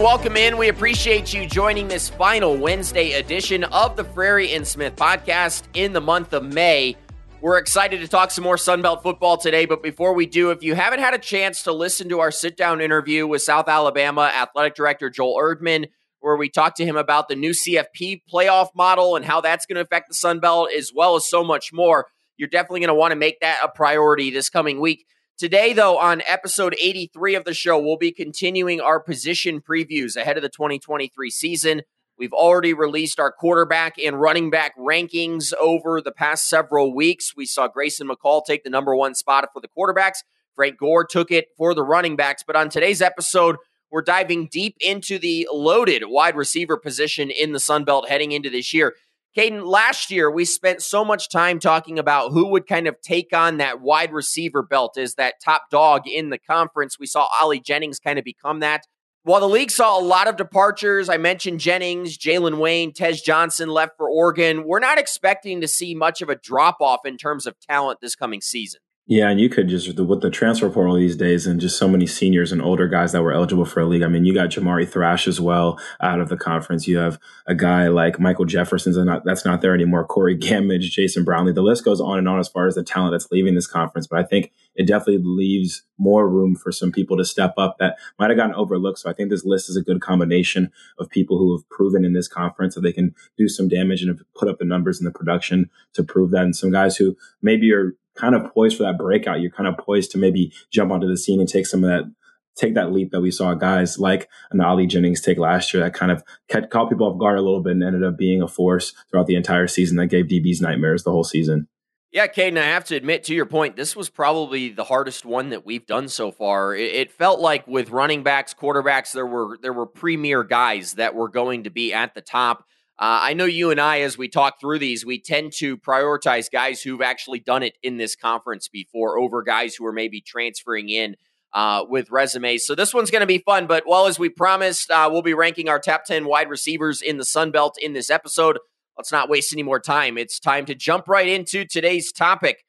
Welcome in. We appreciate you joining this final Wednesday edition of the Frary and Smith podcast in the month of May. We're excited to talk some more Sunbelt football today, but before we do, if you haven't had a chance to listen to our sit down interview with South Alabama Athletic Director Joel Erdmann, where we talked to him about the new CFP playoff model and how that's going to affect the Sunbelt, as well as so much more, you're definitely going to want to make that a priority this coming week. Today, though, on episode 83 of the show, we'll be continuing our position previews ahead of the 2023 season. We've already released our quarterback and running back rankings over the past several weeks. We saw Grayson McCall take the number one spot for the quarterbacks. Frank Gore took it for the running backs. But on today's episode, we're diving deep into the loaded wide receiver position in the Sun Belt heading into this year. Kaiden, last year we spent so much time talking about who would kind of take on that wide receiver belt as that top dog in the conference. We saw Ali Jennings kind of become that. While the league saw a lot of departures, I mentioned Jennings, Jalen Wayne, Tez Johnson left for Oregon. We're not expecting to see much of a drop off in terms of talent this coming season. Yeah, and you could just with the transfer portal these days, and just so many seniors and older guys that were eligible for a league. I mean, you got Jamari Thrash as well out of the conference. You have a guy like Michael Jefferson's not that's not there anymore. Corey Gammage, Jason Brownlee. The list goes on and on as far as the talent that's leaving this conference. But I think it definitely leaves more room for some people to step up that might have gotten overlooked. So I think this list is a good combination of people who have proven in this conference that they can do some damage and have put up the numbers in the production to prove that, and some guys who maybe are kind of poised for that breakout. You're kind of poised to maybe jump onto the scene and take some of that take that leap that we saw guys like an Ali Jennings take last year that kind of kept, caught people off guard a little bit and ended up being a force throughout the entire season that gave DBs nightmares the whole season. Yeah, Kaiden, I have to admit to your point, this was probably the hardest one that we've done so far. It, it, felt like with running backs, quarterbacks, there were there were premier guys that were going to be at the top. Uh, I know you and I, as we talk through these, we tend to prioritize guys who've actually done it in this conference before over guys who are maybe transferring in uh, with resumes. So this one's going to be fun. But well, as we promised, uh, we'll be ranking our top 10 wide receivers in the Sun Belt in this episode. Let's not waste any more time. It's time to jump right into today's topic.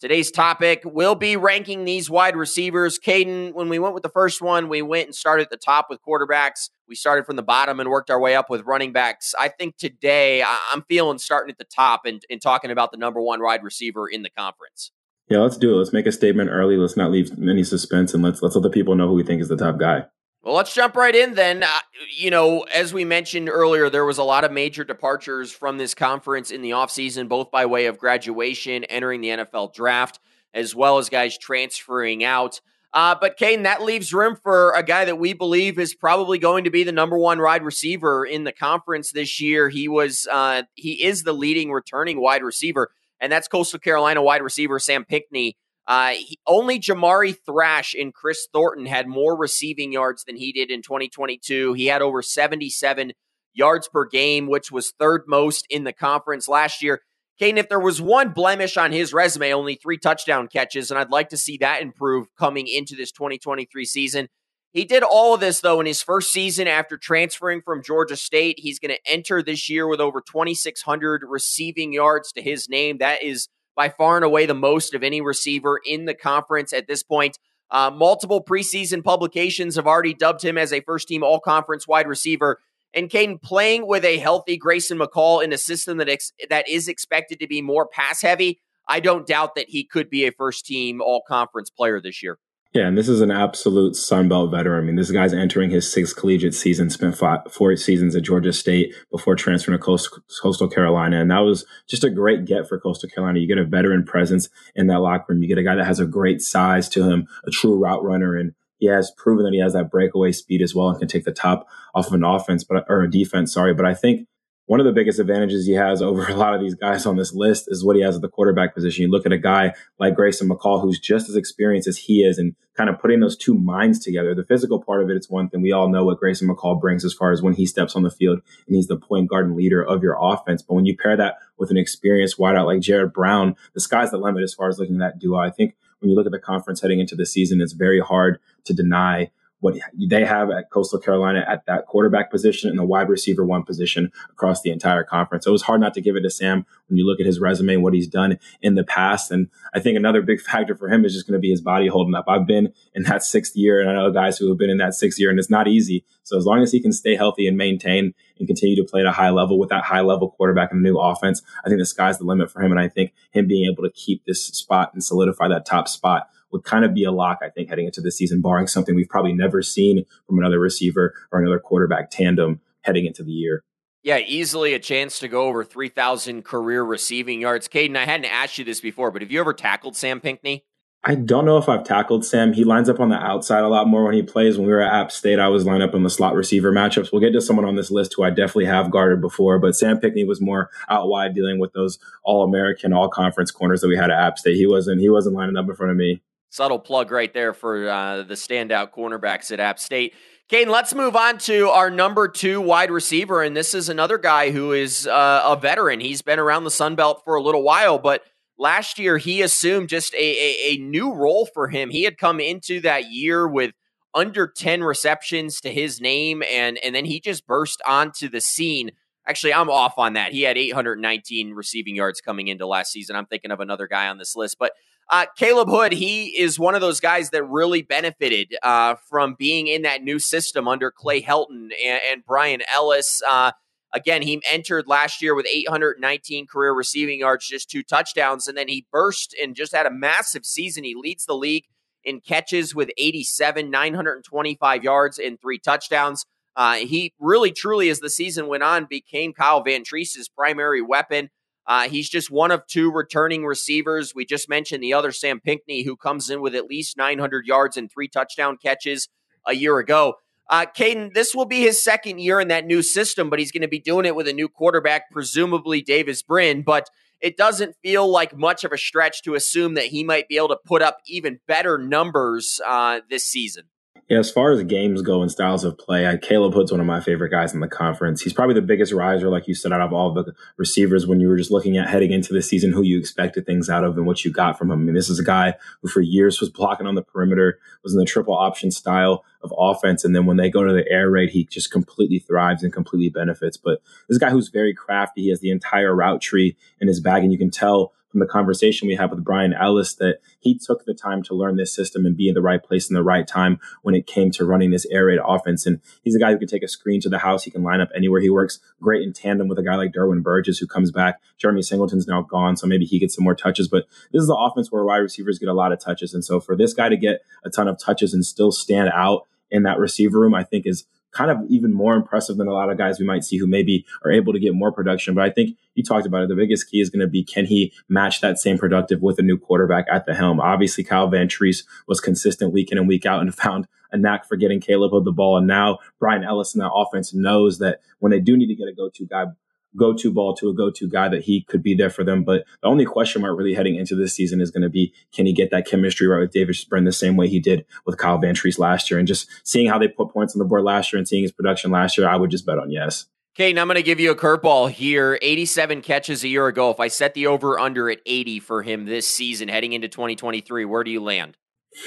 Today's topic will be ranking these wide receivers. Kaiden, when we went with the first one, we went and started at the top with quarterbacks. We started from the bottom and worked our way up with running backs. I think today I'm feeling starting at the top and, and talking about the number one wide receiver in the conference. Yeah, let's do it. Let's make a statement early. Let's not leave any suspense and let's let's let the people know who we think is the top guy. Well, let's jump right in then. Uh, you know, as we mentioned earlier, there was a lot of major departures from this conference in the offseason, both by way of graduation, entering the NFL draft, as well as guys transferring out. Uh, but Kaiden, that leaves room for a guy that we believe is probably going to be the number one wide receiver in the conference this year. He was, uh, he is the leading returning wide receiver, and that's Coastal Carolina wide receiver Sam Pinckney. Uh, he, only Jamari Thrash and Kris Thornton had more receiving yards than he did in 2022. He had over 77 yards per game, which was third most in the conference last year. Kaiden, if there was one blemish on his resume, only three touchdown catches, and I'd like to see that improve coming into this 2023 season. He did all of this, though, in his first season after transferring from Georgia State. He's going to enter this year with over 2,600 receiving yards to his name. That is by far and away the most of any receiver in the conference at this point. Uh, multiple preseason publications have already dubbed him as a first team all conference wide receiver. And Kaiden playing with a healthy Grayson McCall in a system that ex- that is expected to be more pass heavy, I don't doubt that he could be a first team all conference player this year. Yeah, and this is an absolute Sunbelt veteran. I mean, this guy's entering his sixth collegiate season, spent five, four seasons at Georgia State before transferring to Coast, Coastal Carolina. And that was just a great get for Coastal Carolina. You get a veteran presence in that locker room. You get a guy that has a great size to him, a true route runner, and he has proven that he has that breakaway speed as well and can take the top off of an offense, but or a defense, sorry. But I think one of the biggest advantages he has over a lot of these guys on this list is what he has at the quarterback position. You look at a guy like Grayson McCall, who's just as experienced as he is, and kind of putting those two minds together. The physical part of it, it's one thing. We all know what Grayson McCall brings as far as when he steps on the field and he's the point guard and leader of your offense. But when you pair that with an experienced wideout like Jared Brown, the sky's the limit as far as looking at that duo. I think when you look at the conference heading into the season, it's very hard to deny what they have at Coastal Carolina at that quarterback position and the wide receiver one position across the entire conference. So it was hard not to give it to Sam when you look at his resume and what he's done in the past. And I think another big factor for him is just going to be his body holding up. I've been in that sixth year and I know guys who have been in that sixth year and it's not easy. So as long as he can stay healthy and maintain and continue to play at a high level with that high level quarterback and the new offense, I think the sky's the limit for him. And I think him being able to keep this spot and solidify that top spot would kind of be a lock, I think, heading into the season, barring something we've probably never seen from another receiver or another quarterback tandem heading into the year. Yeah, easily a chance to go over 3,000 career receiving yards. Kaiden, I hadn't asked you this before, but have you ever tackled Sam Pinckney? I don't know if I've tackled Sam. He lines up on the outside a lot more when he plays. When we were at App State, I was lined up in the slot receiver matchups. We'll get to someone on this list who I definitely have guarded before, but Sam Pinckney was more out wide dealing with those all American, all conference corners that we had at App State. He wasn't he wasn't lining up in front of me. Subtle plug right there for uh, the standout cornerbacks at App State. Kaiden, let's move on to our number two wide receiver. And this is another guy who is uh, a veteran. He's been around the Sun Belt for a little while, but last year he assumed just a, a, a new role for him. He had come into that year with under 10 receptions to his name, and, and then he just burst onto the scene. Actually, I'm off on that. He had 819 receiving yards coming into last season. I'm thinking of another guy on this list, but uh, Khaleb Hood, he is one of those guys that really benefited uh, from being in that new system under Clay Helton and, and Bryan Ellis. Uh, again, he entered last year with 819 career receiving yards, just two touchdowns, and then he burst and just had a massive season. He leads the league in catches with 87, 925 yards, and three touchdowns. Uh, he really, truly, as the season went on, became Kyle Vantrease's primary weapon. Uh, he's just one of two returning receivers. We just mentioned the other Sam Pinckney, who comes in with at least 900 yards and three touchdown catches a year ago. Uh, Kaiden, this will be his second year in that new system, but he's going to be doing it with a new quarterback, presumably Davis Brin. But it doesn't feel like much of a stretch to assume that he might be able to put up even better numbers uh, this season. Yeah, as far as games go and styles of play, I, Khaleb Hood's one of my favorite guys in the conference. He's probably the biggest riser, like you said, out of all the receivers when you were just looking at heading into the season, who you expected things out of and what you got from him. I mean, this is a guy who for years was blocking on the perimeter, was in the triple option style of offense. And then when they go to the air raid, he just completely thrives and completely benefits. But this guy who's very crafty. He has the entire route tree in his bag, and you can tell from the conversation we had with Bryan Ellis that he took the time to learn this system and be in the right place in the right time when it came to running this air raid offense. And he's a guy who can take a screen to the house. He can line up anywhere. He works great in tandem with a guy like Derwin Burgess who comes back. Jeremy Singleton's now gone, so maybe he gets some more touches. But this is the offense where wide receivers get a lot of touches. And so for this guy to get a ton of touches and still stand out in that receiver room, I think is kind of even more impressive than a lot of guys we might see who maybe are able to get more production. But I think you talked about it. The biggest key is going to be can he match that same productive with a new quarterback at the helm? Obviously, Kyle Vantrease was consistent week in and week out and found a knack for getting Khaleb of the ball. And now Bryan Ellis in that offense knows that when they do need to get a go-to guy, go to ball to a go to guy that he could be there for them. But the only question mark really heading into this season is going to be can he get that chemistry right with Davis Brin the same way he did with Kyle Vantrease last year? And just seeing how they put points on the board last year and seeing his production last year, I would just bet on yes. Okay, now I'm going to give you a curveball here. 87 catches a year ago. If I set the over under at 80 for him this season heading into 2023, where do you land?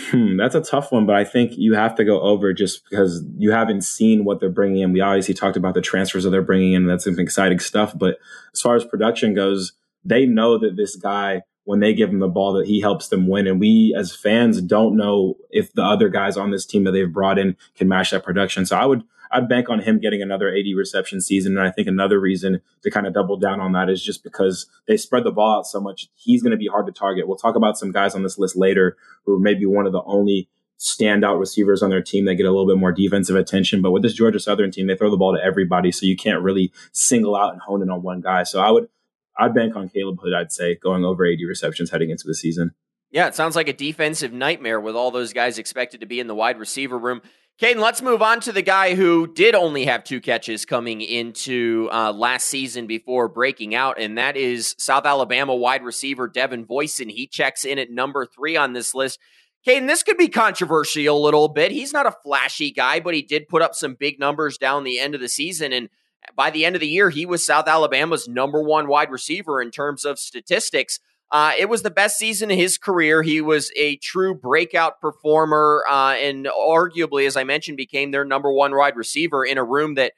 Hmm, that's a tough one, but I think you have to go over just because you haven't seen what they're bringing in. We obviously talked about the transfers that they're bringing in. That's some exciting stuff. But as far as production goes, they know that this guy, when they give him the ball, that he helps them win. And we as fans don't know if the other guys on this team that they've brought in can match that production. So I would I'd bank on him getting another 80 reception season. And I think another reason to kind of double down on that is just because they spread the ball out so much. He's going to be hard to target. We'll talk about some guys on this list later who are maybe one of the only standout receivers on their team that get a little bit more defensive attention. But with this Georgia Southern team, they throw the ball to everybody. So you can't really single out and hone in on one guy. So I would, I'd bank on Khaleb Hood, I'd say, going over 80 receptions heading into the season. Yeah, it sounds like a defensive nightmare with all those guys expected to be in the wide receiver room. Kaiden, let's move on to the guy who did only have two catches coming into uh, last season before breaking out, and that is South Alabama wide receiver Devin Voisin. He checks in at number three on this list. Kaiden, this could be controversial a little bit. He's not a flashy guy, but he did put up some big numbers down the end of the season. And by the end of the year, he was South Alabama's number one wide receiver in terms of statistics. Uh, it was the best season of his career. He was a true breakout performer, uh, and arguably, as I mentioned, became their number one wide receiver in a room that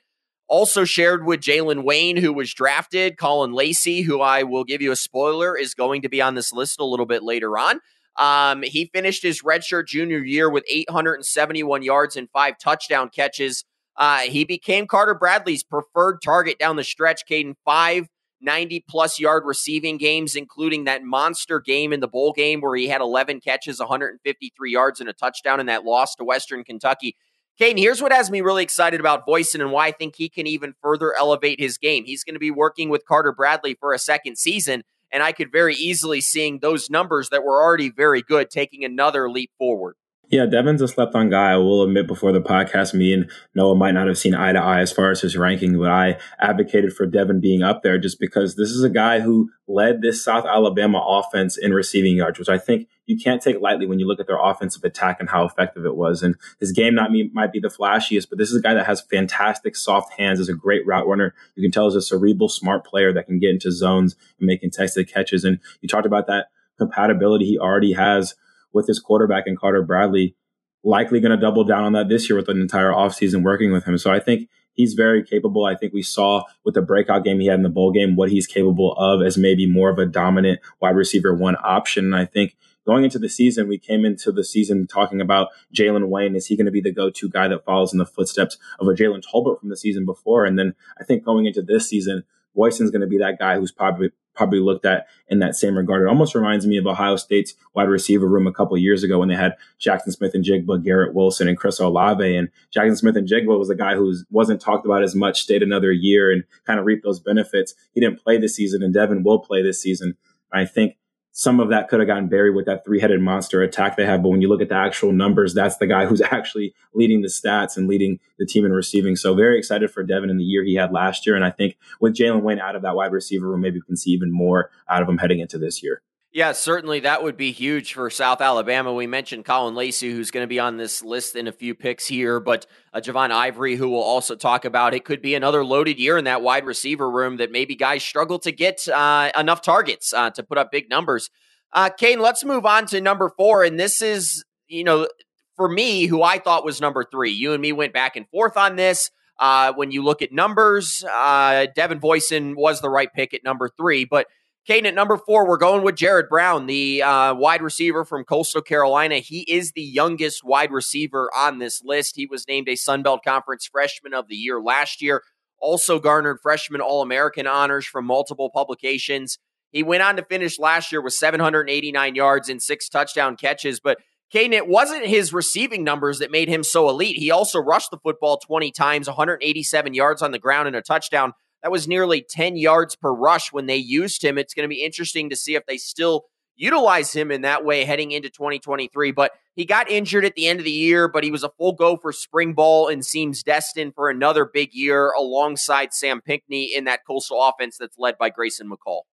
also shared with Jalen Wayne, who was drafted, Caullin Lacy, who I will give you a spoiler, is going to be on this list a little bit later on. Um, he finished his redshirt junior year with 871 yards and five touchdown catches. Uh, he became Carter Bradley's preferred target down the stretch, Kaiden. Five 90 plus yard receiving games, including that monster game in the bowl game where he had 11 catches, 153 yards, and a touchdown in that loss to Western Kentucky. Kaiden, here's what has me really excited about Voisin and why I think he can even further elevate his game. He's going to be working with Carter Bradley for a second season, and I could very easily seeing those numbers that were already very good taking another leap forward. Yeah, Devin's a slept on guy. I will admit before the podcast, me and Noah might not have seen eye to eye as far as his ranking, but I advocated for Devin being up there just because this is a guy who led this South Alabama offense in receiving yards, which I think you can't take lightly when you look at their offensive attack and how effective it was. And his game not me, might be the flashiest, but this is a guy that has fantastic soft hands, is a great route runner. You can tell he's a cerebral, smart player that can get into zones and make contested catches. And you talked about that compatibility he already has with his quarterback and Carter Bradley, likely going to double down on that this year with an entire offseason working with him. So I think he's very capable. I think we saw with the breakout game he had in the bowl game what he's capable of as maybe more of a dominant wide receiver one option. And I think going into the season, we came into the season talking about Jalen Wayne. Is he going to be the go-to guy that follows in the footsteps of a Jalen Tolbert from the season before? And then I think going into this season, Voisin's going to be that guy who's probably probably looked at in that same regard. It almost reminds me of Ohio State's wide receiver room a couple years ago when they had Jackson Smith-Njigba, Garrett Wilson, and Chris Olave. And Jackson Smith-Njigba was a guy who wasn't talked about as much, stayed another year and kind of reaped those benefits. He didn't play this season, and Devin will play this season. I think some of that could have gotten buried with that three headed monster attack they have. But when you look at the actual numbers, that's the guy who's actually leading the stats and leading the team in receiving. So very excited for Devin in the year he had last year. And I think with Jalen Wayne out of that wide receiver room, maybe we can see even more out of him heading into this year. Yeah, certainly that would be huge for South Alabama. We mentioned Caullin Lacy, who's going to be on this list in a few picks here, but uh, Javon Ivory, who we'll also talk about. It could be another loaded year in that wide receiver room that maybe guys struggle to get uh, enough targets uh, to put up big numbers. Uh, Kaiden, let's move on to number four. And this is, you know, for me, who I thought was number three. You and me went back and forth on this. Uh, when you look at numbers, uh, Devin Voisin was the right pick at number three. But Kaiden at number four, we're going with Jared Brown, the uh, wide receiver from Coastal Carolina. He is the youngest wide receiver on this list. He was named a Sun Belt Conference Freshman of the Year last year. Also garnered freshman All American honors from multiple publications. He went on to finish last year with 789 yards and six touchdown catches. But Kaiden, it wasn't his receiving numbers that made him so elite. He also rushed the football 20 times, 187 yards on the ground and a touchdown. That was nearly 10 yards per rush when they used him. It's going to be interesting to see if they still utilize him in that way heading into 2023. But he got injured at the end of the year, but he was a full go for spring ball and seems destined for another big year alongside Sam Pinckney in that coastal offense that's led by Grayson McCall.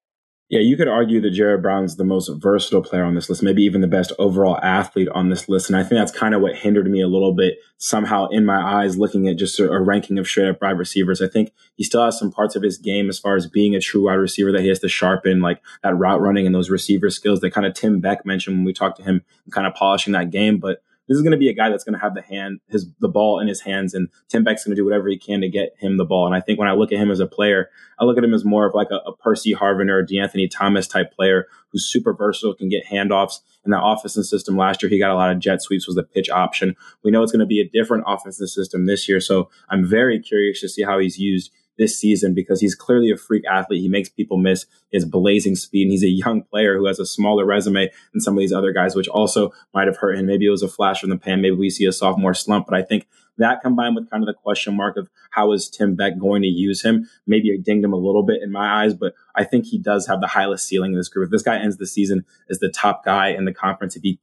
Yeah, you could argue that Jared Brown's the most versatile player on this list, maybe even the best overall athlete on this list. And I think that's kind of what hindered me a little bit somehow in my eyes looking at just a, ranking of straight up wide receivers. I think he still has some parts of his game as far as being a true wide receiver that he has to sharpen, like that route running and those receiver skills that kind of Tim Beck mentioned when we talked to him, kind of polishing that game. But this is going to be a guy that's going to have the hand, his the ball in his hands, and Tim Beck's going to do whatever he can to get him the ball. And I think when I look at him as a player, I look at him as more of like a, a Percy Harvin or a De'Anthony Thomas type player who's super versatile, can get handoffs. In that offensive system last year, he got a lot of jet sweeps was the pitch option. We know it's going to be a different offensive system this year, so I'm very curious to see how he's used this season because he's clearly a freak athlete. He makes people miss his blazing speed. And he's a young player who has a smaller resume than some of these other guys, which also might have hurt him. Maybe it was a flash from the pan. Maybe we see a sophomore slump. But I think that combined with kind of the question mark of how is Tim Beck going to use him, maybe it dinged him a little bit in my eyes, but I think he does have the highest ceiling in this group. If this guy ends the season as the top guy in the conference, if he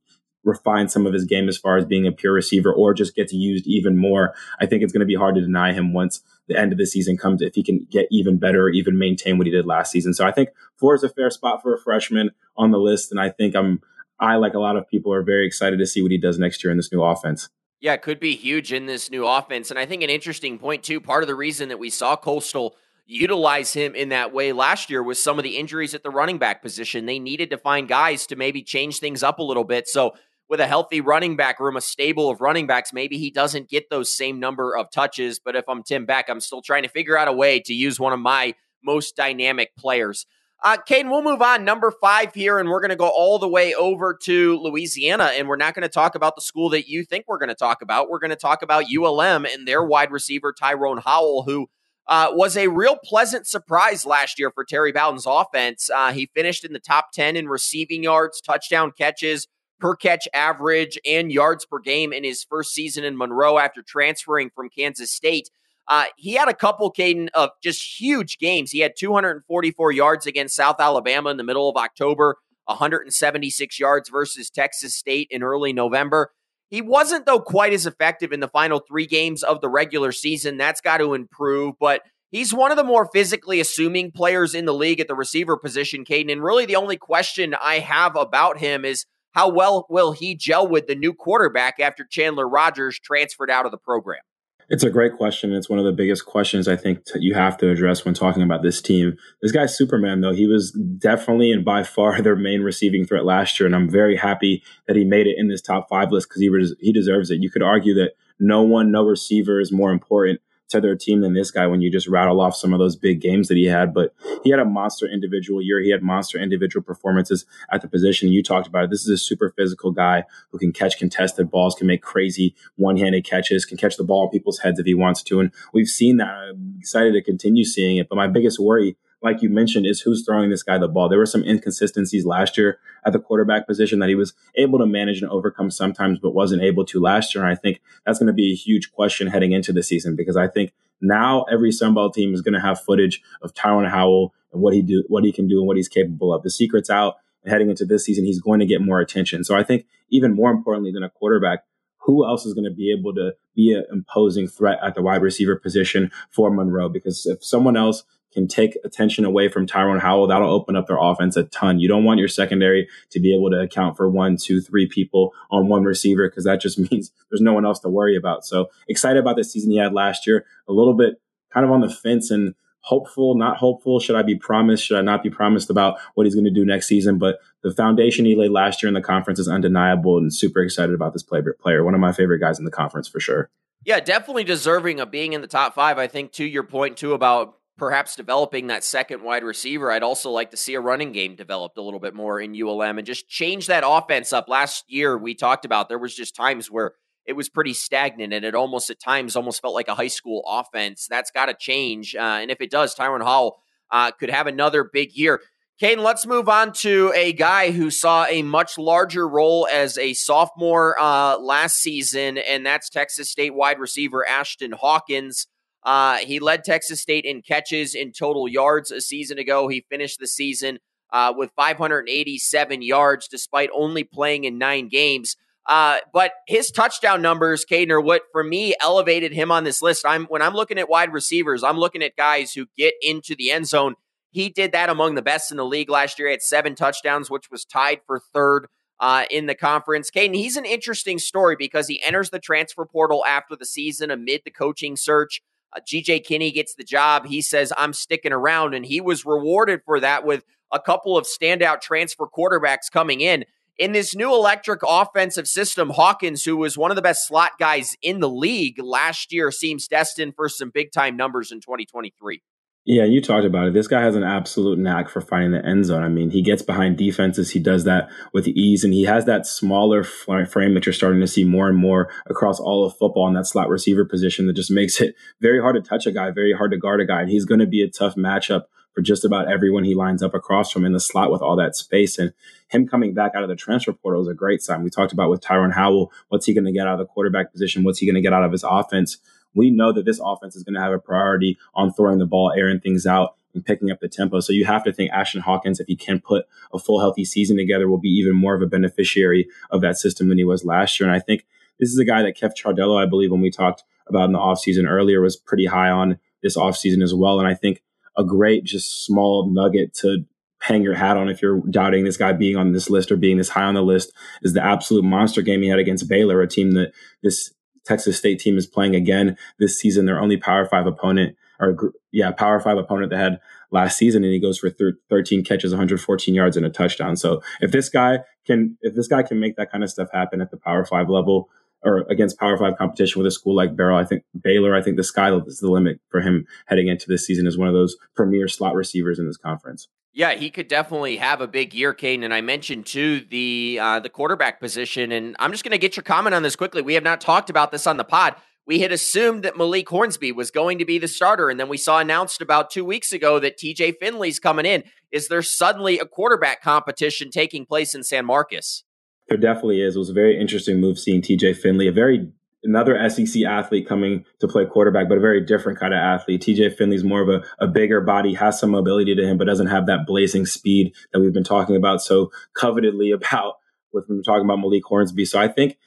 refine some of his game as far as being a pure receiver or just gets used even more, I think it's going to be hard to deny him once the end of the season comes if he can get even better or even maintain what he did last season. So I think four is a fair spot for a freshman on the list. And I think I'm, I, like a lot of people, are very excited to see what he does next year in this new offense. Yeah, it could be huge in this new offense. And I think an interesting point, too, part of the reason that we saw Coastal utilize him in that way last year was some of the injuries at the running back position. They needed to find guys to maybe change things up a little bit. So, with a healthy running back room, a stable of running backs, maybe he doesn't get those same number of touches. But if I'm Tim Beck, I'm still trying to figure out a way to use one of my most dynamic players. Uh, Kaiden, we'll move on. Number five here, and we're going to go all the way over to Louisiana. And we're not going to talk about the school that you think we're going to talk about. We're going to talk about ULM and their wide receiver, Tyrone Howell, who uh, was a real pleasant surprise last year for Terry Bowden's offense. Uh, he finished in the top 10 in receiving yards, touchdown catches, per catch average, and yards per game in his first season in Monroe after transferring from Kansas State. Uh, he had a couple, Kaiden, of just huge games. He had 244 yards against South Alabama in the middle of October, 176 yards versus Texas State in early November. He wasn't, though, quite as effective in the final three games of the regular season. That's got to improve, but he's one of the more physically assuming players in the league at the receiver position, Kaiden. And really, the only question I have about him is how well will he gel with the new quarterback after Chandler Rogers transferred out of the program? It's a great question. It's one of the biggest questions I think t- you have to address when talking about this team. This guy's Superman, though. He was definitely and by far their main receiving threat last year, and I'm very happy that he made it in this top five list because he res- he deserves it. You could argue that no one, no receiver is more important to their team than this guy when you just rattle off some of those big games that he had. But he had a monster individual year. He had monster individual performances at the position. You talked about it. This is a super physical guy who can catch contested balls, can make crazy one handed catches, can catch the ball in people's heads if he wants to. And we've seen that. I'm excited to continue seeing it. But my biggest worry like you mentioned, is who's throwing this guy the ball. There were some inconsistencies last year at the quarterback position that he was able to manage and overcome sometimes, but wasn't able to last year. And I think that's going to be a huge question heading into the season because I think now every Sunbelt team is going to have footage of Tyrone Howell and what he do, what he can do, and what he's capable of. The secret's out. Heading into this season, he's going to get more attention. So I think even more importantly than a quarterback, who else is going to be able to be an imposing threat at the wide receiver position for Monroe? Because if someone else can take attention away from Tyrone Howell, that'll open up their offense a ton. You don't want your secondary to be able to account for one, two, three people on one receiver because that just means there's no one else to worry about. So excited about the season he had last year. A little bit kind of on the fence and hopeful, not hopeful. Should I be promised? Should I not be promised about what he's going to do next season? But the foundation he laid last year in the conference is undeniable and super excited about this player. One of my favorite guys in the conference for sure. Yeah, definitely deserving of being in the top five. I think to your point too about perhaps developing that second wide receiver. I'd also like to see a running game developed a little bit more in ULM and just change that offense up. Last year, we talked about there was just times where it was pretty stagnant and it almost at times almost felt like a high school offense. That's got to change. Uh, and if it does, Tyrone Howell uh, could have another big year. Kaiden, let's move on to a guy who saw a much larger role as a sophomore uh, last season, and that's Texas State wide receiver Ashton Hawkins. Uh, he led Texas State in catches in total yards a season ago. He finished the season uh, with 587 yards despite only playing in nine games. Uh, but his touchdown numbers, Kaiden, are what for me elevated him on this list. I'm when I'm looking at wide receivers, I'm looking at guys who get into the end zone. He did that among the best in the league last year. He had seven touchdowns, which was tied for third uh, in the conference. Kaiden, he's an interesting story because he enters the transfer portal after the season amid the coaching search. Uh, GJ Kinne gets the job. He says, I'm sticking around. And he was rewarded for that with a couple of standout transfer quarterbacks coming in. In this new electric offensive system, Hawkins, who was one of the best slot guys in the league last year, seems destined for some big time numbers in 2023. Yeah, you talked about it. This guy has an absolute knack for finding the end zone. I mean, he gets behind defenses. He does that with ease, and he has that smaller frame that you're starting to see more and more across all of football in that slot receiver position that just makes it very hard to touch a guy, very hard to guard a guy. And he's going to be a tough matchup for just about everyone he lines up across from in the slot with all that space. And him coming back out of the transfer portal is a great sign. We talked about with Tyrone Howell, what's he going to get out of the quarterback position? What's he going to get out of his offense? We know that this offense is going to have a priority on throwing the ball, airing things out, and picking up the tempo. So you have to think Ashton Hawkins, if he can put a full healthy season together, will be even more of a beneficiary of that system than he was last year. And I think this is a guy that Kev Chardello, I believe, when we talked about in the offseason earlier, was pretty high on this offseason as well. And I think a great, just small nugget to hang your hat on if you're doubting this guy being on this list or being this high on the list is the absolute monster game he had against Baylor, a team that this Texas State team is playing again this season, their only Power Five opponent or yeah, Power Five opponent they had last season, and he goes for thir- 13 catches, 114 yards, and a touchdown. So if this guy can, if this guy can make that kind of stuff happen at the Power Five level or against Power Five competition with a school like Barrow, I think Baylor, I think the sky is the limit for him heading into this season as one of those premier slot receivers in this conference. Yeah, he could definitely have a big year, Kaiden. And I mentioned too the uh, the quarterback position, and I'm just going to get your comment on this quickly. We have not talked about this on the pod. We had assumed that Malik Hornsby was going to be the starter, and then we saw announced about two weeks ago that TJ Finley's coming in. Is there suddenly a quarterback competition taking place in San Marcos? There definitely is. It was a very interesting move seeing TJ Finley, a very another SEC athlete coming to play quarterback, but a very different kind of athlete. TJ Finley's more of a, a bigger body, has some mobility to him, but doesn't have that blazing speed that we've been talking about so covetedly about with when we're talking about Malik Hornsby. So I think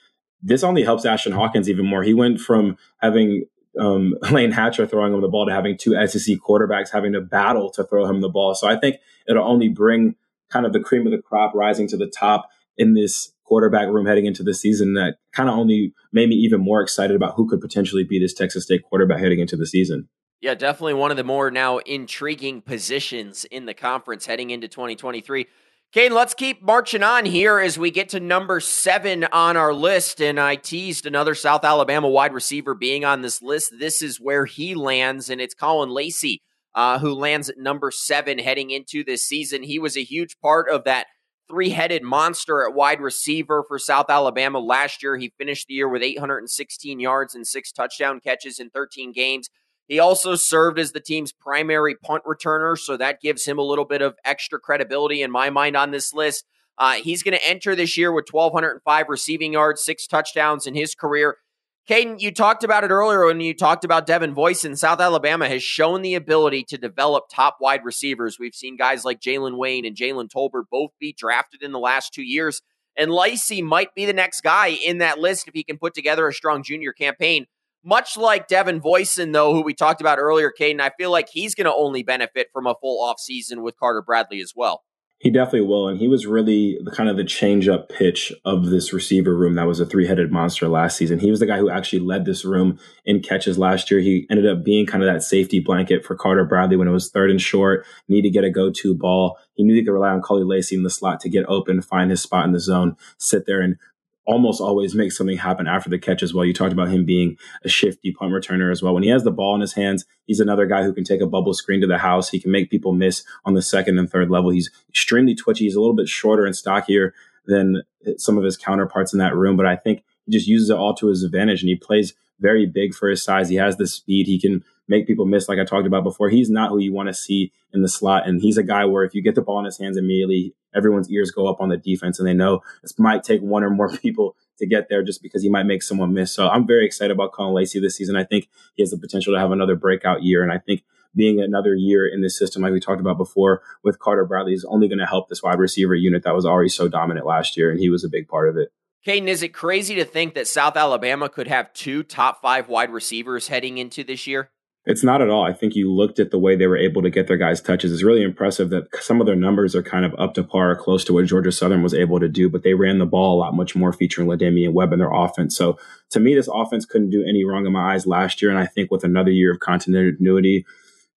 this only helps Ashton Hawkins even more. He went from having um, Layne Hatcher throwing him the ball to having two SEC quarterbacks having to battle to throw him the ball. So I think it'll only bring kind of the cream of the crop rising to the top in this quarterback room heading into the season that kind of only made me even more excited about who could potentially be this Texas State quarterback heading into the season. Yeah, definitely one of the more now intriguing positions in the conference heading into 2023. Kaiden, let's keep marching on here as we get to number seven on our list. And I teased another South Alabama wide receiver being on this list. This is where he lands, and it's Caullin Lacy, uh, who lands at number seven heading into this season. He was a huge part of that three headed monster at wide receiver for South Alabama last year. He finished the year with 816 yards and six touchdown catches in 13 games. He also served as the team's primary punt returner, so that gives him a little bit of extra credibility in my mind on this list. Uh, he's going to enter this year with 1,205 receiving yards, six touchdowns in his career. Kaiden, you talked about it earlier when you talked about Devin Voisin. South Alabama has shown the ability to develop top wide receivers. We've seen guys like Jalen Wayne and Jalen Tolbert both be drafted in the last two years. And Lacy might be the next guy in that list if he can put together a strong junior campaign. Much like Devin Voisin, though, who we talked about earlier, Kaiden, I feel like he's going to only benefit from a full offseason with Carter Bradley as well. He definitely will. And he was really the kind of the change up pitch of this receiver room that was a three headed monster last season. He was the guy who actually led this room in catches last year. He ended up being kind of that safety blanket for Carter Bradley when it was third and short, need to get a go to ball. He knew he could rely on Caullin Lacy in the slot to get open, find his spot in the zone, sit there and almost always makes something happen after the catch as well. You talked about him being a shifty punt returner as well. When he has the ball in his hands, he's another guy who can take a bubble screen to the house. He can make people miss on the second and third level. He's extremely twitchy. He's a little bit shorter and stockier than some of his counterparts in that room, but I think he just uses it all to his advantage and he plays very big for his size. He has the speed. He can make people miss, like I talked about before. He's not who you want to see in the slot. And he's a guy where if you get the ball in his hands immediately, everyone's ears go up on the defense and they know this might take one or more people to get there just because he might make someone miss. So I'm very excited about Caullin Lacy this season. I think he has the potential to have another breakout year. And I think being another year in this system, like we talked about before with Carter Bradley, is only going to help this wide receiver unit that was already so dominant last year. And he was a big part of it. Kaiden, is it crazy to think that South Alabama could have two top five wide receivers heading into this year? It's not at all. I think you looked at the way they were able to get their guys touches. It's really impressive that some of their numbers are kind of up to par, close to what Georgia Southern was able to do, but they ran the ball a lot much more featuring La'Damian Webb in their offense. So to me, this offense couldn't do any wrong in my eyes last year. And I think with another year of continuity,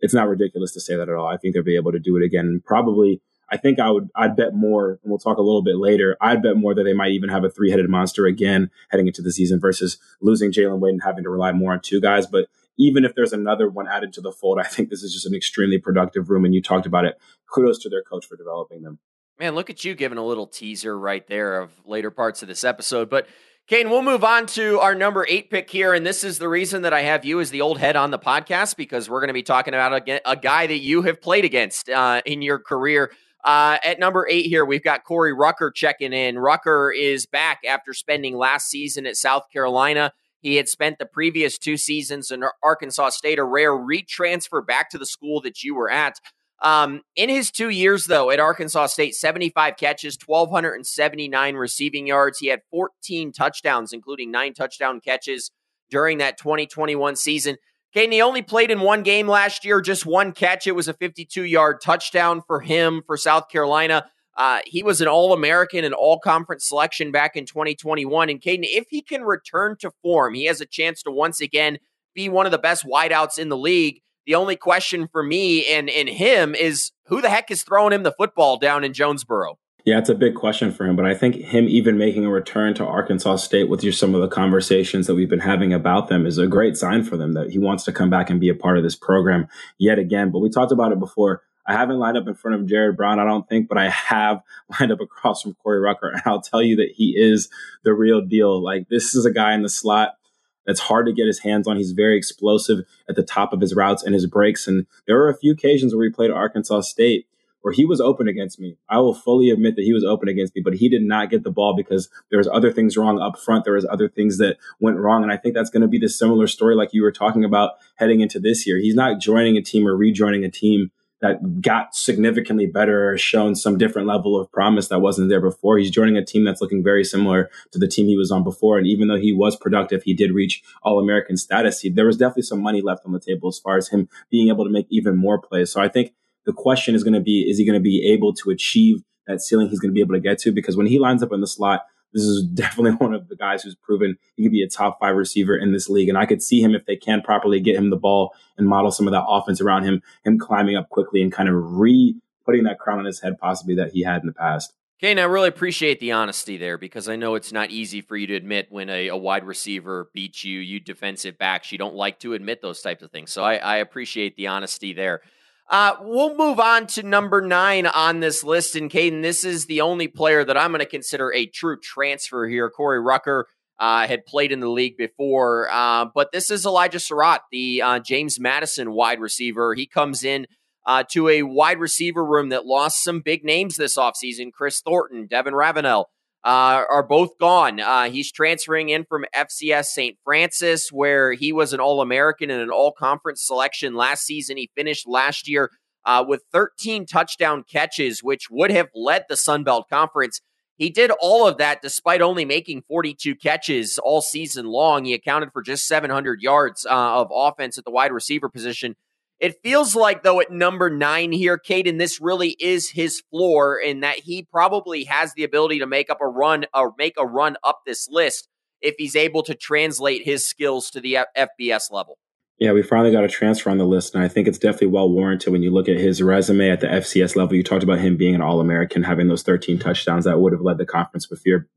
it's not ridiculous to say that at all. I think they'll be able to do it again. Probably, I think I would, I'd bet more, and we'll talk a little bit later. I'd bet more that they might even have a three headed monster again heading into the season versus losing Jalen Wayne and having to rely more on two guys. But even if there's another one added to the fold, I think this is just an extremely productive room. And you talked about it. Kudos to their coach for developing them. Man, look at you giving a little teaser right there of later parts of this episode. But Kaiden, we'll move on to our number eight pick here. And this is the reason that I have you as the old head on the podcast because we're going to be talking about a, a guy that you have played against uh, in your career. Uh, at number eight here, we've got Corey Rucker checking in. Rucker is back after spending last season at South Carolina. He had spent the previous two seasons in Arkansas State, a rare retransfer back to the school that you were at. Um, in his two years, though, at Arkansas State, 75 catches, 1,279 receiving yards. He had 14 touchdowns, including nine touchdown catches during that 2021 season. Kaiden, he only played in one game last year, just one catch. It was a 52 yard touchdown for him for South Carolina. Uh, he was an All American and All Conference selection back in 2021. And Kaiden, if he can return to form, he has a chance to once again be one of the best wideouts in the league. The only question for me and, and him is who the heck is throwing him the football down in Jonesboro? Yeah, it's a big question for him, but I think him even making a return to Arkansas State with just some of the conversations that we've been having about them is a great sign for them that he wants to come back and be a part of this program yet again. But we talked about it before. I haven't lined up in front of Jared Brown, I don't think, but I have lined up across from Corey Rucker. And I'll tell you that he is the real deal. Like, this is a guy in the slot that's hard to get his hands on. He's very explosive at the top of his routes and his breaks. And there were a few occasions where he played Arkansas State where he was open against me. I will fully admit that he was open against me, but he did not get the ball because there was other things wrong up front. There was other things that went wrong. And I think that's going to be the similar story like you were talking about heading into this year. He's not joining a team or rejoining a team that got significantly better shown some different level of promise that wasn't there before. He's joining a team that's looking very similar to the team he was on before. And even though he was productive, he did reach All American status. He, there was definitely some money left on the table as far as him being able to make even more plays. So I think the question is going to be, is he going to be able to achieve that ceiling he's going to be able to get to? Because when he lines up in the slot, this is definitely one of the guys who's proven he could be a top five receiver in this league. And I could see him if they can properly get him the ball and model some of that offense around him, him climbing up quickly and kind of re putting that crown on his head possibly that he had in the past. Okay, Kaiden, I really appreciate the honesty there because I know it's not easy for you to admit when a, a, wide receiver beats you, you defensive backs. You don't like to admit those types of things. So I, I appreciate the honesty there. Uh, we'll move on to number nine on this list. And Kaiden, this is the only player that I'm going to consider a true transfer here. Corey Rucker uh, had played in the league before, uh, but this is Elijah Surratt, the uh, James Madison wide receiver. He comes in uh, to a wide receiver room that lost some big names this offseason Kris Thornton, Devin Ravenel, uh, are both gone. Uh, he's transferring in from FCS St. Francis, where he was an All American and an All Conference selection last season. He finished last year uh, with 13 touchdown catches, which would have led the Sun Belt Conference. He did all of that despite only making 42 catches all season long. He accounted for just 700 yards uh, of offense at the wide receiver position. It feels like, though, at number nine here, Kaiden, this really is his floor, in that he probably has the ability to make up a run or make a run up this list if he's able to translate his skills to the F- FBS level. Yeah, we finally got a transfer on the list, and I think it's definitely well warranted when you look at his resume at the FCS level. You talked about him being an All American, having those 13 touchdowns that would have led the conference before,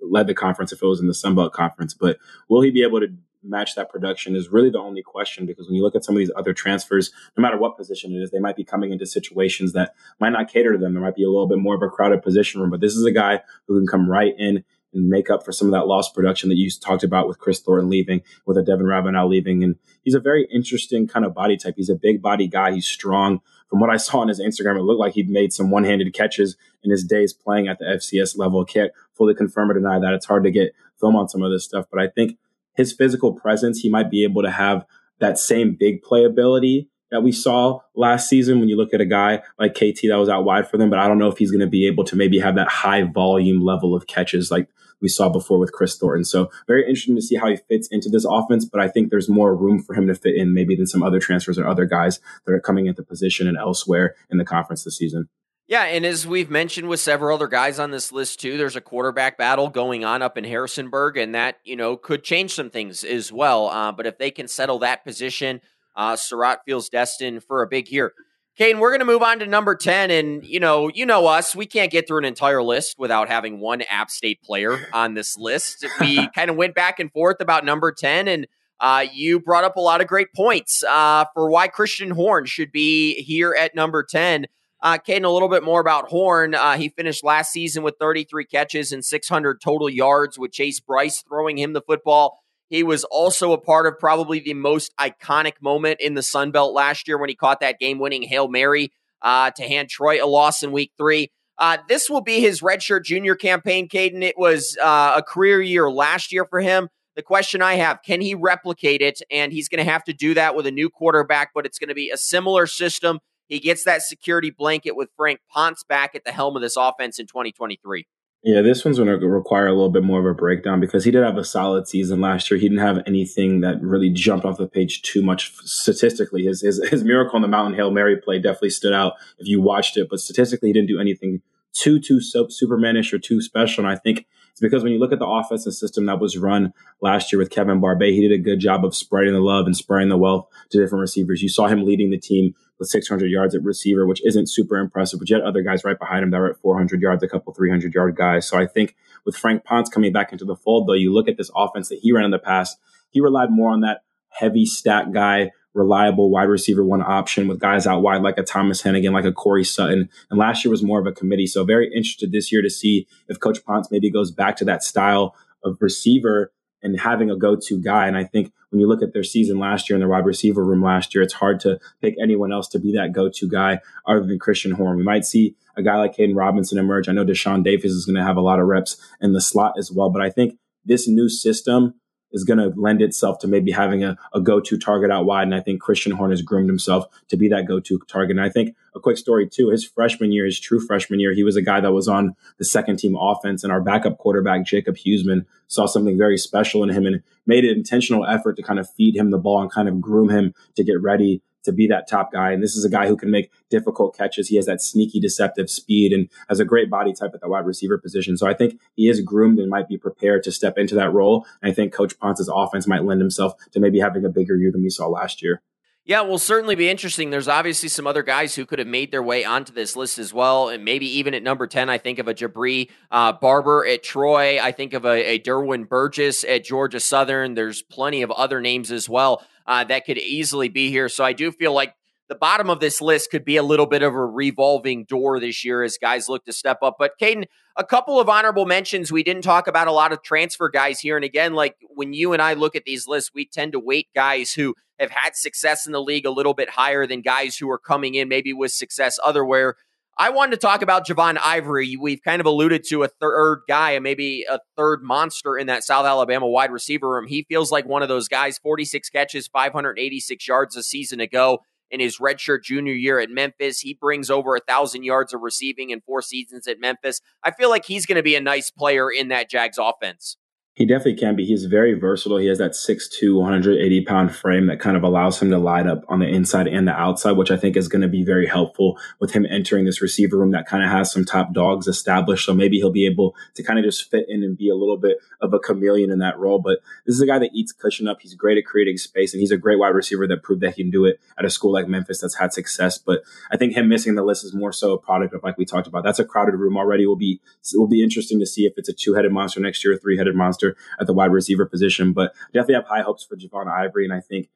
led the conference if it was in the Sun Belt Conference. But will he be able to match that production is really the only question because when you look at some of these other transfers, no matter what position it is, they might be coming into situations that might not cater to them. There might be a little bit more of a crowded position room, but this is a guy who can come right in and make up for some of that lost production that you talked about with Kris Thornton leaving, with a Devin Ravenel leaving. And he's a very interesting kind of body type. He's a big body guy. He's strong. From what I saw on his Instagram, it looked like he'd made some one handed catches in his days playing at the FCS level. Can't fully confirm or deny that. It's hard to get film on some of this stuff, but I think his physical presence, he might be able to have that same big playability that we saw last season when you look at a guy like KT that was out wide for them. But I don't know if he's going to be able to maybe have that high volume level of catches like we saw before with Kris Thornton. So very interesting to see how he fits into this offense. But I think there's more room for him to fit in maybe than some other transfers or other guys that are coming into position and elsewhere in the conference this season. Yeah, and as we've mentioned with several other guys on this list too, there's a quarterback battle going on up in Harrisonburg, and that you know could change some things as well. Uh, but if they can settle that position, uh, Surratt feels destined for a big year. Kaiden, we're going to move on to number ten, and you know, you know us, we can't get through an entire list without having one App State player on this list. We kind of went back and forth about number ten, and uh, you brought up a lot of great points uh, for why Christian Horn should be here at number ten. Uh, Kaiden, a little bit more about Horn. Uh, he finished last season with 33 catches and 600 total yards with Chase Brice throwing him the football. He was also a part of probably the most iconic moment in the Sun Belt last year when he caught that game winning Hail Mary uh, to hand Troy a loss in week three. Uh, this will be his redshirt junior campaign, Kaiden. It was uh, a career year last year for him. The question I have can he replicate it? And he's going to have to do that with a new quarterback, but it's going to be a similar system he gets that security blanket with Frank Ponce back at the helm of this offense in 2023. Yeah, this one's going to require a little bit more of a breakdown because he did have a solid season last year. He didn't have anything that really jumped off the page too much statistically. His his, his miracle on the mountain hail mary play definitely stood out if you watched it, but statistically he didn't do anything too too supermanish or too special. And I think It's because when you look at the offensive system that was run last year with Kevin Barbay, he did a good job of spreading the love and spreading the wealth to different receivers. You saw him leading the team with 600 yards at receiver, which isn't super impressive, but you had other guys right behind him that were at 400 yards, a couple 300 yard guys. So I think with Frank Ponce coming back into the fold, though, you look at this offense that he ran in the past, he relied more on that heavy stack guy reliable wide receiver one option with guys out wide like a Thomas Hennigan, like a Corey Sutton. And last year was more of a committee. So very interested this year to see if Coach Ponce maybe goes back to that style of receiver and having a go-to guy. And I think when you look at their season last year in their wide receiver room last year, it's hard to pick anyone else to be that go-to guy other than Christian Horn. We might see a guy like Kaedin Robinson emerge. I know Deshaun Davis is going to have a lot of reps in the slot as well, but I think this new system is going to lend itself to maybe having a, a go-to target out wide. And I think Christian Horn has groomed himself to be that go-to target. And I think a quick story too, his freshman year, his true freshman year, he was a guy that was on the second team offense and our backup quarterback, Jacob Huseman, saw something very special in him and made an intentional effort to kind of feed him the ball and kind of groom him to get ready to be that top guy. And this is a guy who can make difficult catches. He has that sneaky, deceptive speed and has a great body type at the wide receiver position. So I think he is groomed and might be prepared to step into that role. And I think Coach Ponce's offense might lend himself to maybe having a bigger year than we saw last year. Yeah, will certainly be interesting. There's obviously some other guys who could have made their way onto this list as well, and maybe even at number ten, I think of a Jabre uh, Barber at Troy. I think of a, a Derwin Burgess at Georgia Southern. There's plenty of other names as well uh, that could easily be here. So I do feel like the bottom of this list could be a little bit of a revolving door this year as guys look to step up. But Kaiden, a couple of honorable mentions. We didn't talk about a lot of transfer guys here. And again, like when you and I look at these lists, we tend to weight guys who have had success in the league a little bit higher than guys who are coming in maybe with success otherwhere. I wanted to talk about Javon Ivory. We've kind of alluded to a third guy, maybe a third monster in that South Alabama wide receiver room. He feels like one of those guys 46 catches, 586 yards a season ago in his redshirt junior year at Memphis. He brings over a thousand yards of receiving in four seasons at Memphis. I feel like he's going to be a nice player in that Jags offense. He definitely can be. He's very versatile. He has that 6'2, 180 pound frame that kind of allows him to light up on the inside and the outside, which I think is going to be very helpful with him entering this receiver room that kind of has some top dogs established. So maybe he'll be able to kind of just fit in and be a little bit of a chameleon in that role. But this is a guy that eats cushion up. He's great at creating space and he's a great wide receiver that proved that he can do it at a school like Memphis that's had success. But I think him missing the list is more so a product of like we talked about. That's a crowded room already. Will be, will be interesting to see if it's a two headed monster next year, or three headed monster at the wide receiver position. But definitely have high hopes for Javon Ivory. And I think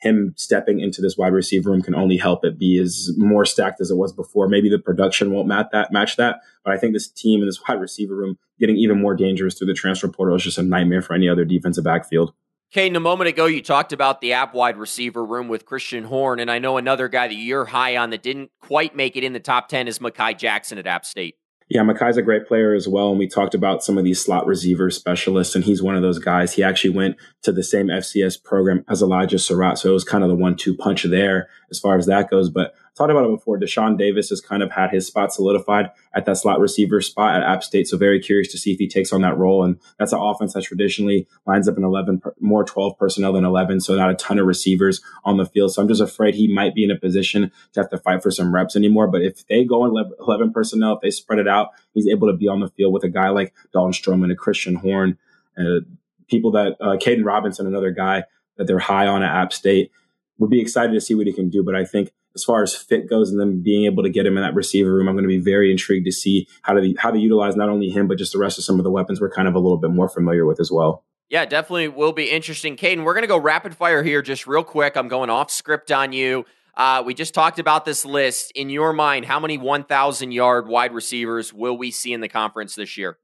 him stepping into this wide receiver room can only help it be as more stacked as it was before. Maybe the production won't match that, match that, but I think this team and this wide receiver room getting even more dangerous through the transfer portal is just a nightmare for any other defensive backfield. Kane, a moment ago you talked about the app wide receiver room with Christian Horn, and I know another guy that you're high on that didn't quite make it in the top ten is Makai Jackson at App State. Yeah, Makai's a great player as well. And we talked about some of these slot receiver specialists, and he's one of those guys. He actually went to the same FCS program as Elijah Surratt. So it was kind of the one two punch there as far as that goes. But talked about it before. Deshaun Davis has kind of had his spot solidified at that slot receiver spot at App State. So very curious to see if he takes on that role. And that's an offense that traditionally lines up in 11, more 12 personnel than 11. So not a ton of receivers on the field. So I'm just afraid he might be in a position to have to fight for some reps anymore. But if they go in 11 personnel, if they spread it out, he's able to be on the field with a guy like Dalton Stroman, a Christian Horn, uh, people that, uh, Kaedin Robinson, another guy that they're high on at App State. Would be excited to see what he can do, but I think as far as fit goes and then being able to get him in that receiver room, I'm going to be very intrigued to see how to how to utilize not only him but just the rest of some of the weapons we're kind of a little bit more familiar with as well. Yeah, definitely will be interesting. Kaiden, we're going to go rapid fire here just real quick. I'm going off script on you. Uh, we just talked about this list. In your mind, how many 1,000 yard wide receivers will we see in the conference this year?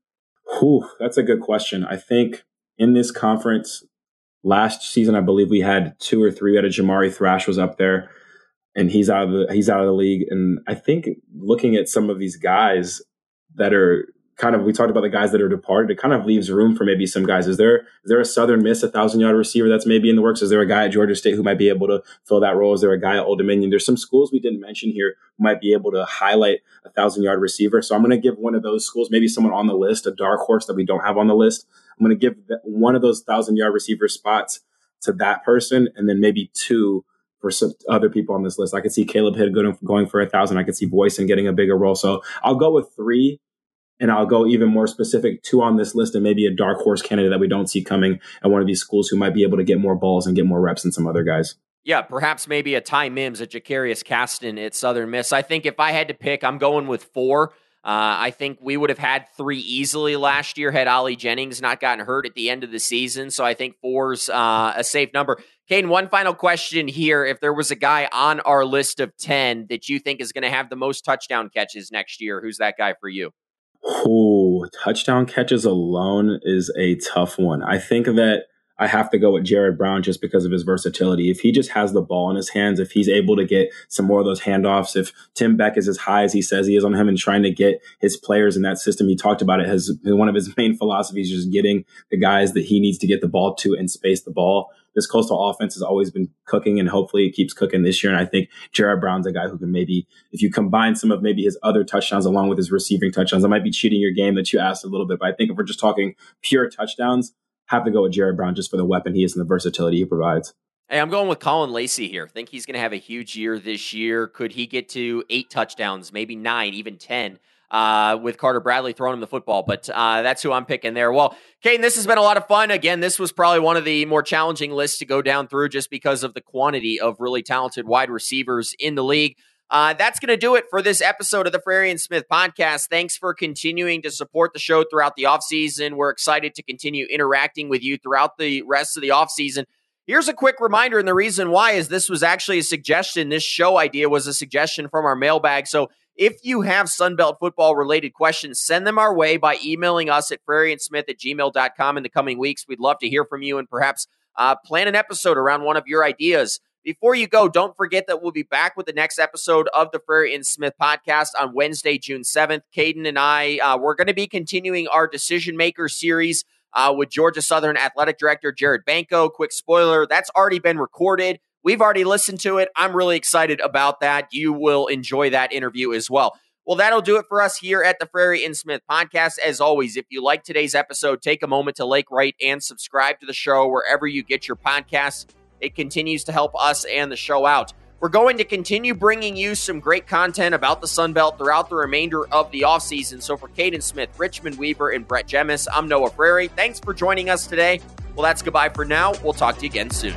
Whew, that's a good question. I think in this conference, last season, I believe we had two or three. We had a Jamari Thrash was up there and he's out of the he's out of the league. And I think looking at some of these guys that are kind of we talked about the guys that are departed, it kind of leaves room for maybe some guys. Is there is there a Southern Miss, a thousand yard receiver that's maybe in the works? Is there a guy at Georgia State who might be able to fill that role? Is there a guy at Old Dominion? There's some schools we didn't mention here who might be able to highlight a thousand yard receiver. So I'm going to give one of those schools, maybe someone on the list, a dark horse that we don't have on the list. I'm going to give one of those thousand yard receiver spots to that person, and then maybe two for some other people on this list. I could see Khaleb Hood going, going for a thousand. I could see Voisin getting a bigger role. So I'll go with three And I'll go even more specific, two on this list, and maybe a dark horse candidate that we don't see coming at one of these schools who might be able to get more balls and get more reps than some other guys. Yeah, perhaps maybe a Ty Mims, a Jakarius Caston at Southern Miss. I think if I had to pick, I'm going with four. Uh, I think we would have had three easily last year had Ali Jennings not gotten hurt at the end of the season. So I think four's uh, a safe number. Kane, one final question here. If there was a guy on our list of 10 that you think is going to have the most touchdown catches next year, who's that guy for you? Oh, touchdown catches alone is a tough one. I think that I have to go with Jared Brown just because of his versatility. If he just has the ball in his hands, if he's able to get some more of those handoffs, if Tim Beck is as high as he says he is on him and trying to get his players in that system, he talked about it as one of his main philosophies, just getting the guys that he needs to get the ball to and space the ball. This coastal offense has always been cooking and hopefully it keeps cooking this year. And I think Jared Brown's a guy who can maybe, if you combine some of maybe his other touchdowns along with his receiving touchdowns, I might be cheating your game that you asked a little bit. But I think if we're just talking pure touchdowns, have to go with Jared Brown just for the weapon he is and the versatility he provides. Hey, I'm going with Caullin Lacy here. Think he's going to have a huge year this year. Could he get to eight touchdowns, maybe nine, even 10? Uh, with Carter Bradley throwing him the football. But uh, that's who I'm picking there. Well, Kane, this has been a lot of fun. Again, this was probably one of the more challenging lists to go down through just because of the quantity of really talented wide receivers in the league. Uh, that's going to do it for this episode of the Frary and Smith podcast. Thanks for continuing to support the show throughout the offseason. We're excited to continue interacting with you throughout the rest of the offseason. Here's a quick reminder, and the reason why is this was actually a suggestion. This show idea was a suggestion from our mailbag. So if you have Sun Belt football related questions, send them our way by emailing us at fraryandsmith at gmail.com in the coming weeks. We'd love to hear from you and perhaps uh, plan an episode around one of your ideas. Before you go, don't forget that we'll be back with the next episode of the Frary and Smith podcast on Wednesday, June 7th. Kaiden and I, uh, we're going to be continuing our decision maker series uh, with Georgia Southern Athletic Director Jared Benko. Quick spoiler, that's already been recorded. We've already listened to it. I'm really excited about that. You will enjoy that interview as well. Well, that'll do it for us here at the Frary and Smith podcast. As always, if you like today's episode, take a moment to like, rate, and subscribe to the show wherever you get your podcasts. It continues to help us and the show out. We're going to continue bringing you some great content about the Sun Belt throughout the remainder of the offseason. So for Kaiden Smith, Richmond Weaver, and Brett Jemis, I'm Noah Frary. Thanks for joining us today. Well, that's goodbye for now. We'll talk to you again soon.